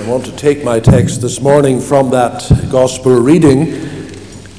I want to take my text this morning from that gospel reading,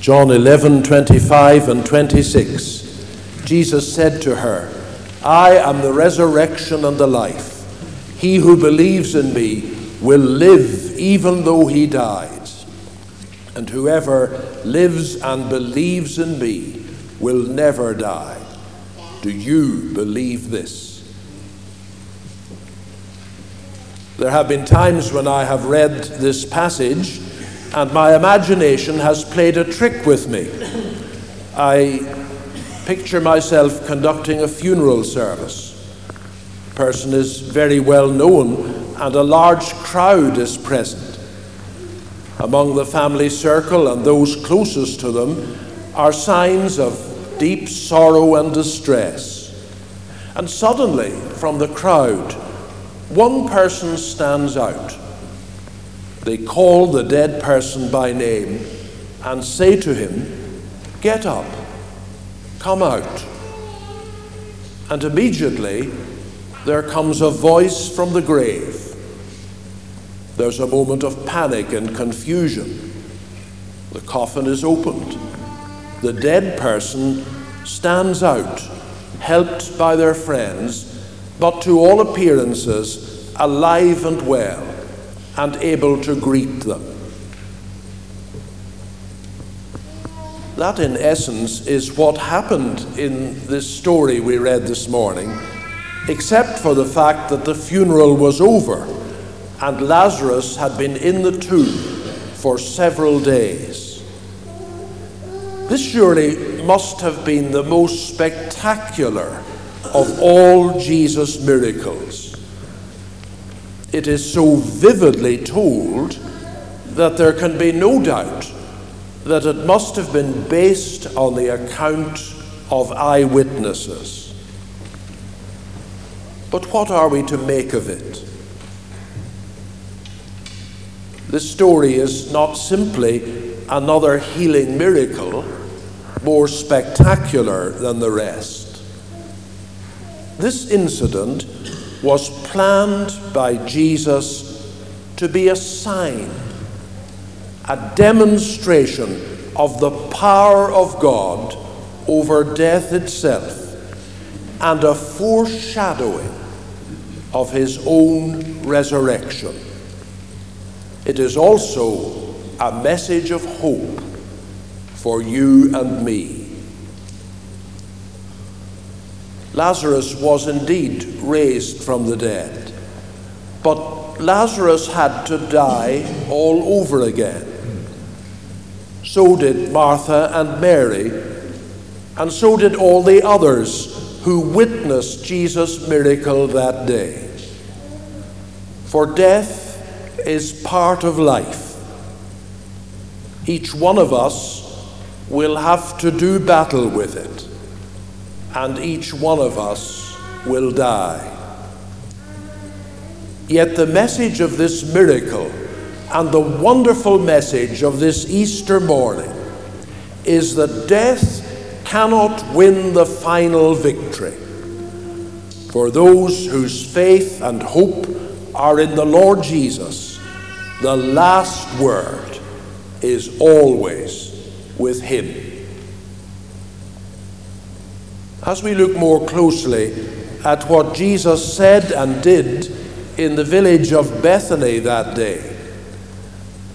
John 11 25 and 26. Jesus said to her, I am the resurrection and the life. He who believes in me will live even though he dies. And whoever lives and believes in me will never die. Do you believe this? There have been times when I have read this passage and my imagination has played a trick with me. I picture myself conducting a funeral service. The person is very well known and a large crowd is present. Among the family circle and those closest to them are signs of deep sorrow and distress. And suddenly, from the crowd, one person stands out. They call the dead person by name and say to him, Get up, come out. And immediately there comes a voice from the grave. There's a moment of panic and confusion. The coffin is opened. The dead person stands out, helped by their friends but to all appearances alive and well and able to greet them. That, in essence, is what happened in this story we read this morning, except for the fact that the funeral was over and Lazarus had been in the tomb for several days. This surely must have been the most spectacular of all Jesus' miracles. It is so vividly told that there can be no doubt that it must have been based on the account of eyewitnesses. But what are we to make of it? This story is not simply another healing miracle, more spectacular than the rest. This incident was planned by Jesus to be a sign, a demonstration of the power of God over death itself, and a foreshadowing of his own resurrection. It is also a message of hope for you and me. Lazarus was indeed raised from the dead. But Lazarus had to die all over again. So did Martha and Mary, and so did all the others who witnessed Jesus' miracle that day. For death is part of life. Each one of us will have to do battle with it and each one of us will die. Yet the message of this miracle and the wonderful message of this Easter morning is that death cannot win the final victory. For those whose faith and hope are in the Lord Jesus, the last word is always with Him. As we look more closely at what Jesus said and did in the village of Bethany that day,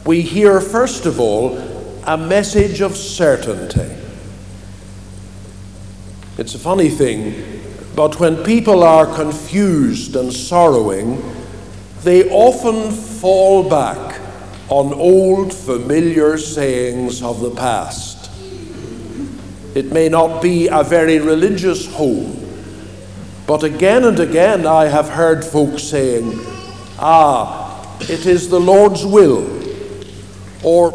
we hear, first of all, a message of certainty. It's a funny thing, but when people are confused and sorrowing, they often fall back on old familiar sayings of the past. It may not be a very religious home, but again and again I have heard folks saying, Ah, it is the Lord's will, or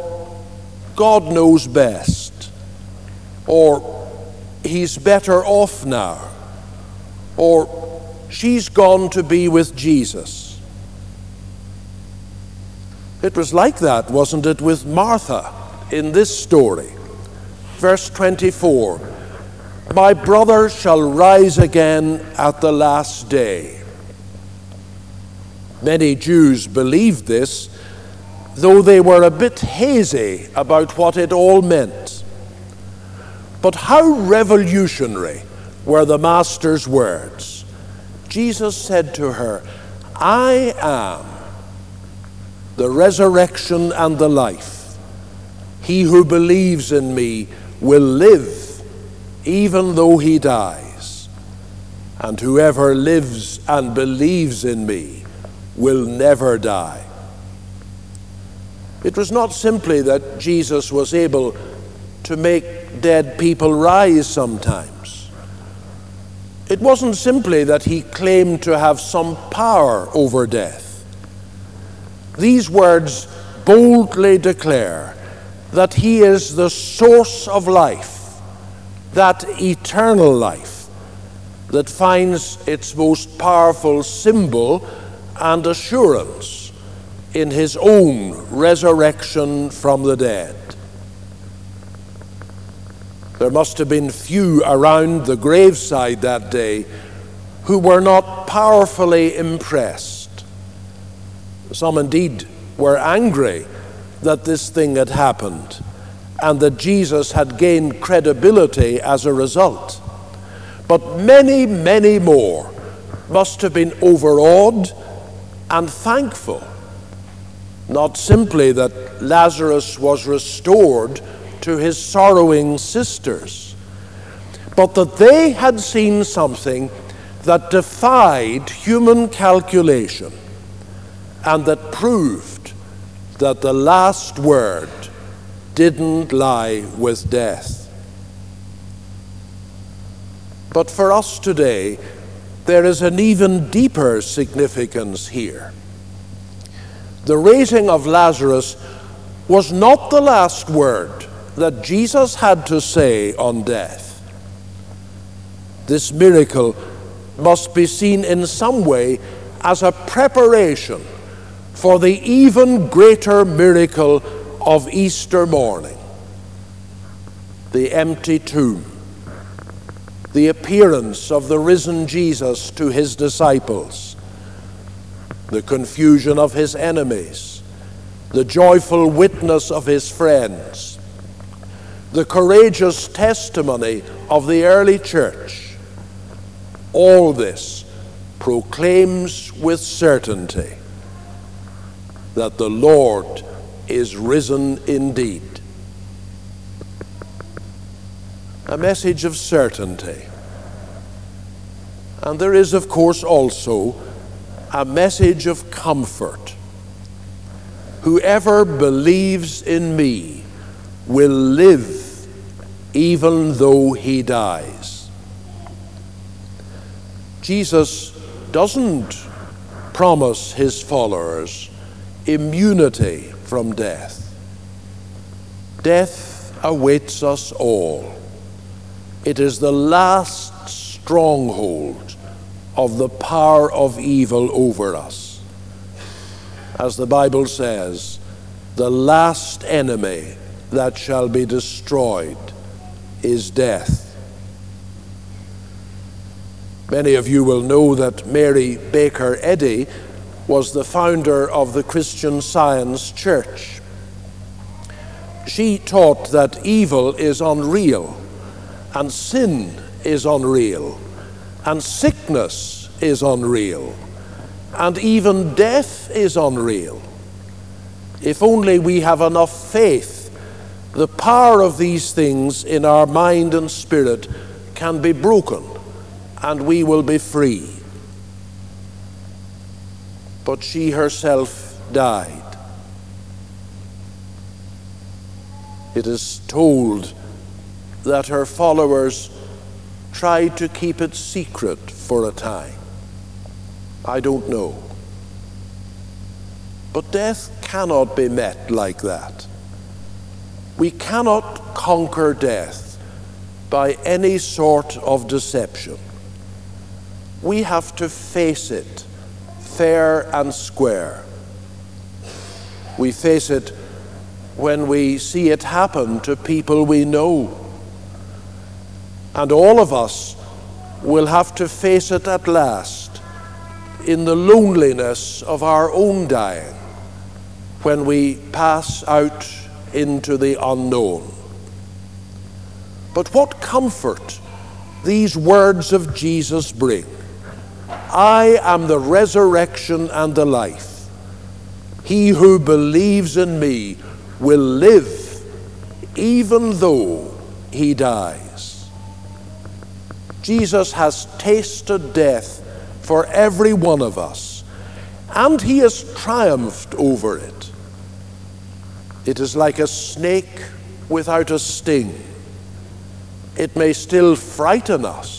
God knows best, or He's better off now, or she's gone to be with Jesus. It was like that, wasn't it, with Martha in this story? Verse 24 My brother shall rise again at the last day. Many Jews believed this, though they were a bit hazy about what it all meant. But how revolutionary were the Master's words! Jesus said to her, I am the resurrection and the life. He who believes in me will live, even though he dies. And whoever lives and believes in me will never die. It was not simply that Jesus was able to make dead people rise sometimes. It wasn't simply that he claimed to have some power over death. These words boldly declare that he is the source of life, that eternal life that finds its most powerful symbol and assurance in his own resurrection from the dead. There must have been few around the graveside that day who were not powerfully impressed. Some indeed were angry that this thing had happened and that Jesus had gained credibility as a result. But many, many more must have been overawed and thankful, not simply that Lazarus was restored to his sorrowing sisters, but that they had seen something that defied human calculation and that proved that the last word didn't lie with death. But for us today, there is an even deeper significance here. The raising of Lazarus was not the last word that Jesus had to say on death. This miracle must be seen in some way as a preparation for the even greater miracle of Easter morning. The empty tomb. The appearance of the risen Jesus to his disciples, the confusion of his enemies, the joyful witness of his friends, the courageous testimony of the early church. All this proclaims with certainty that the Lord is risen indeed. a message of certainty. And there is, of course, also a message of comfort. Whoever believes in me will live even though he dies. Jesus doesn't promise his followers immunity from death. Death awaits us all. It is the last stronghold of the power of evil over us. As the Bible says, the last enemy that shall be destroyed is death. Many of you will know that Mary Baker Eddy was the founder of the Christian Science Church. She taught that evil is unreal and sin is unreal, and sickness is unreal, and even death is unreal. If only we have enough faith, the power of these things in our mind and spirit can be broken, and we will be free. But she herself died. It is told that her followers tried to keep it secret for a time. I don't know. But death cannot be met like that. We cannot conquer death by any sort of deception. We have to face it fair and square. We face it when we see it happen to people we know and all of us will have to face it at last in the loneliness of our own dying when we pass out into the unknown. But what comfort these words of Jesus bring. I am the resurrection and the life. He who believes in me will live even though he dies. Jesus has tasted death for every one of us, and he has triumphed over it. It is like a snake without a sting. It may still frighten us,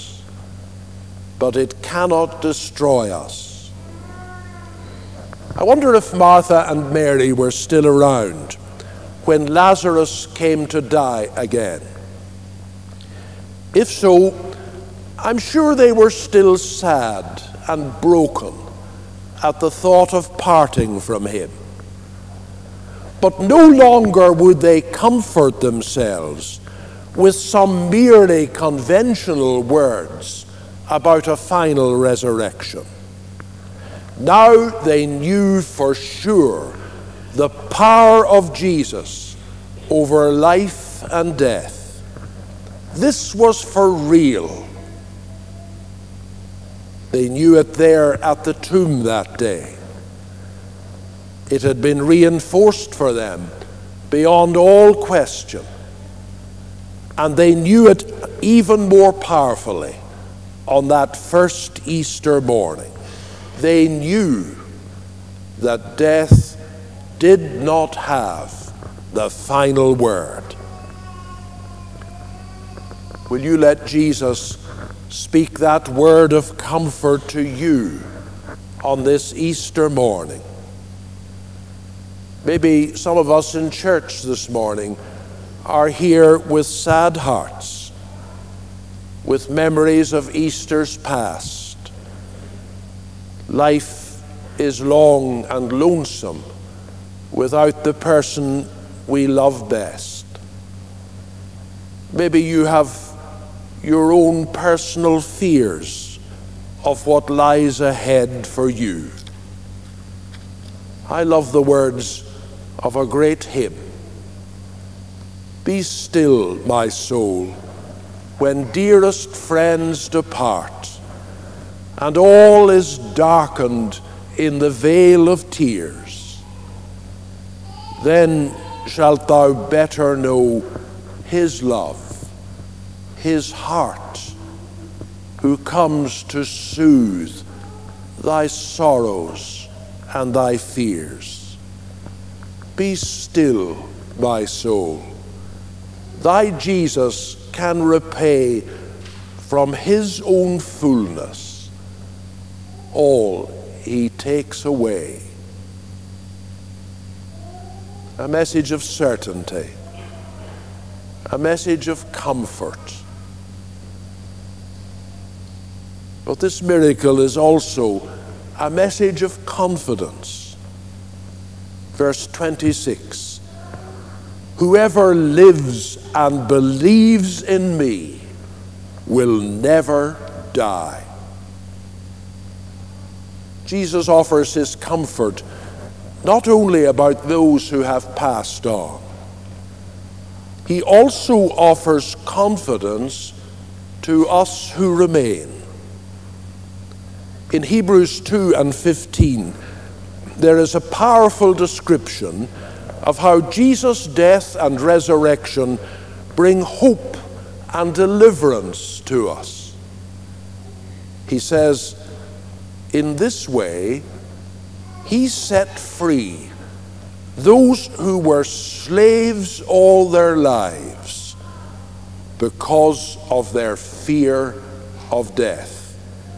but it cannot destroy us. I wonder if Martha and Mary were still around when Lazarus came to die again. If so, I'm sure they were still sad and broken at the thought of parting from him. But no longer would they comfort themselves with some merely conventional words about a final resurrection. Now they knew for sure the power of Jesus over life and death. This was for real. They knew it there at the tomb that day. It had been reinforced for them beyond all question. And they knew it even more powerfully on that first Easter morning. They knew that death did not have the final word. Will you let Jesus speak that word of comfort to you on this Easter morning? Maybe some of us in church this morning are here with sad hearts, with memories of Easter's past. Life is long and lonesome without the person we love best. Maybe you have your own personal fears of what lies ahead for you. I love the words of a great hymn Be still, my soul, when dearest friends depart, and all is darkened in the vale of tears. Then shalt thou better know his love, his heart, who comes to soothe thy sorrows and thy fears. Be still, my soul. Thy Jesus can repay from his own fullness all he takes away. A message of certainty, a message of comfort. But this miracle is also a message of confidence verse 26 Whoever lives and believes in me will never die. Jesus offers his comfort not only about those who have passed on, he also offers confidence to us who remain. In Hebrews 2 and 15, there is a powerful description of how Jesus' death and resurrection bring hope and deliverance to us. He says, In this way, he set free those who were slaves all their lives because of their fear of death.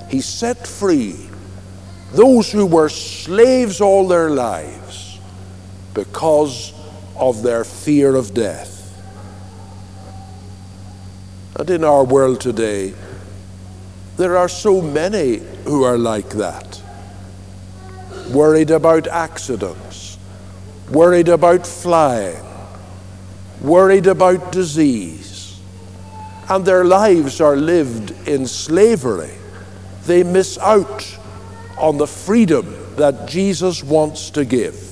He set free those who were slaves all their lives because of their fear of death. And in our world today, there are so many who are like that. Worried about accidents, worried about flying, worried about disease, and their lives are lived in slavery. They miss out on the freedom that Jesus wants to give.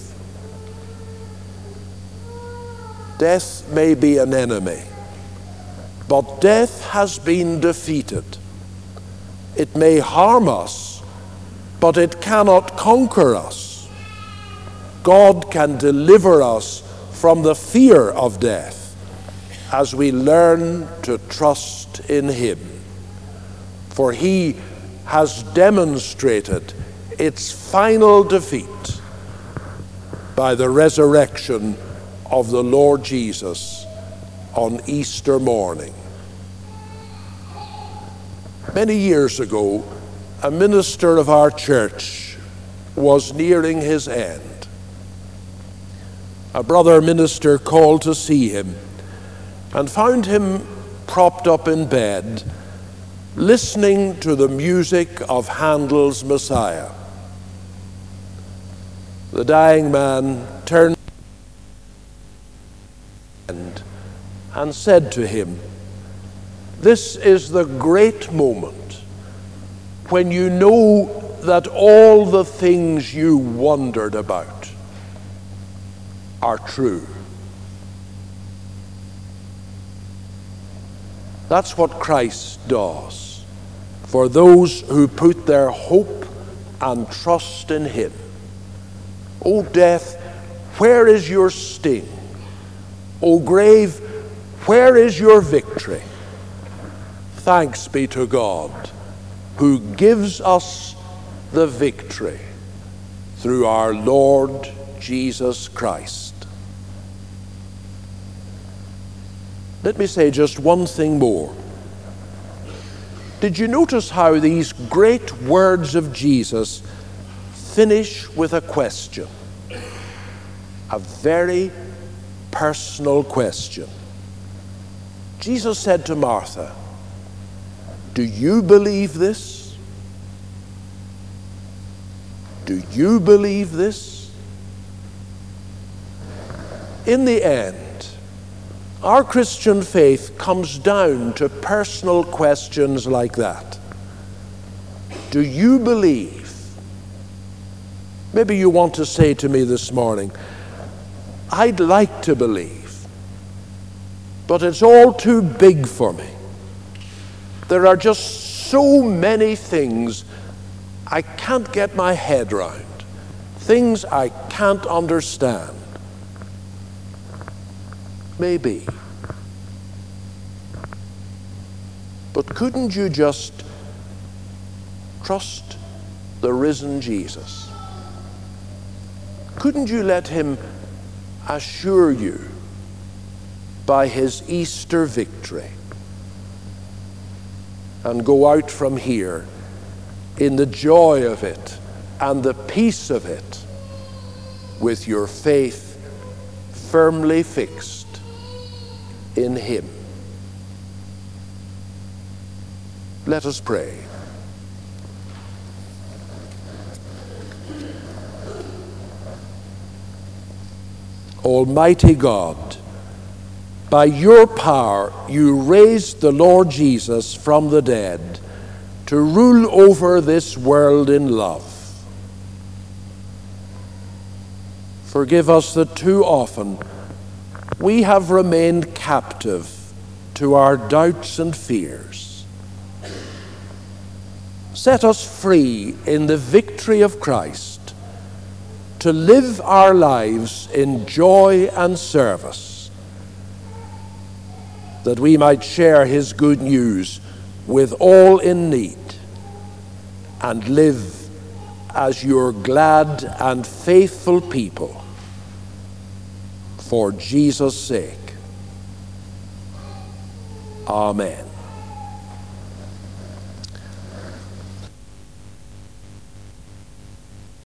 Death may be an enemy, but death has been defeated. It may harm us, but it cannot conquer us. God can deliver us from the fear of death as we learn to trust in Him. For He has demonstrated its final defeat by the resurrection of the Lord Jesus on Easter morning. Many years ago, a minister of our church was nearing his end. A brother minister called to see him and found him propped up in bed, listening to the music of Handel's Messiah. The dying man turned and said to him, This is the great moment when you know that all the things you wondered about are true. That's what Christ does for those who put their hope and trust in Him. O death, where is your sting? O grave, where is your victory? Thanks be to God who gives us the victory through our Lord Jesus Christ. Let me say just one thing more. Did you notice how these great words of Jesus finish with a question? A very personal question. Jesus said to Martha, Do you believe this? Do you believe this? In the end, our Christian faith comes down to personal questions like that. Do you believe? Maybe you want to say to me this morning, I'd like to believe, but it's all too big for me. There are just so many things I can't get my head round, things I can't understand. Maybe. But couldn't you just trust the risen Jesus? Couldn't you let him assure you by his Easter victory and go out from here in the joy of it and the peace of it with your faith firmly fixed in him. Let us pray. Almighty God, by your power you raised the Lord Jesus from the dead to rule over this world in love. Forgive us that too often we have remained captive to our doubts and fears. Set us free in the victory of Christ to live our lives in joy and service, that we might share His good news with all in need and live as your glad and faithful people for Jesus' sake. Amen.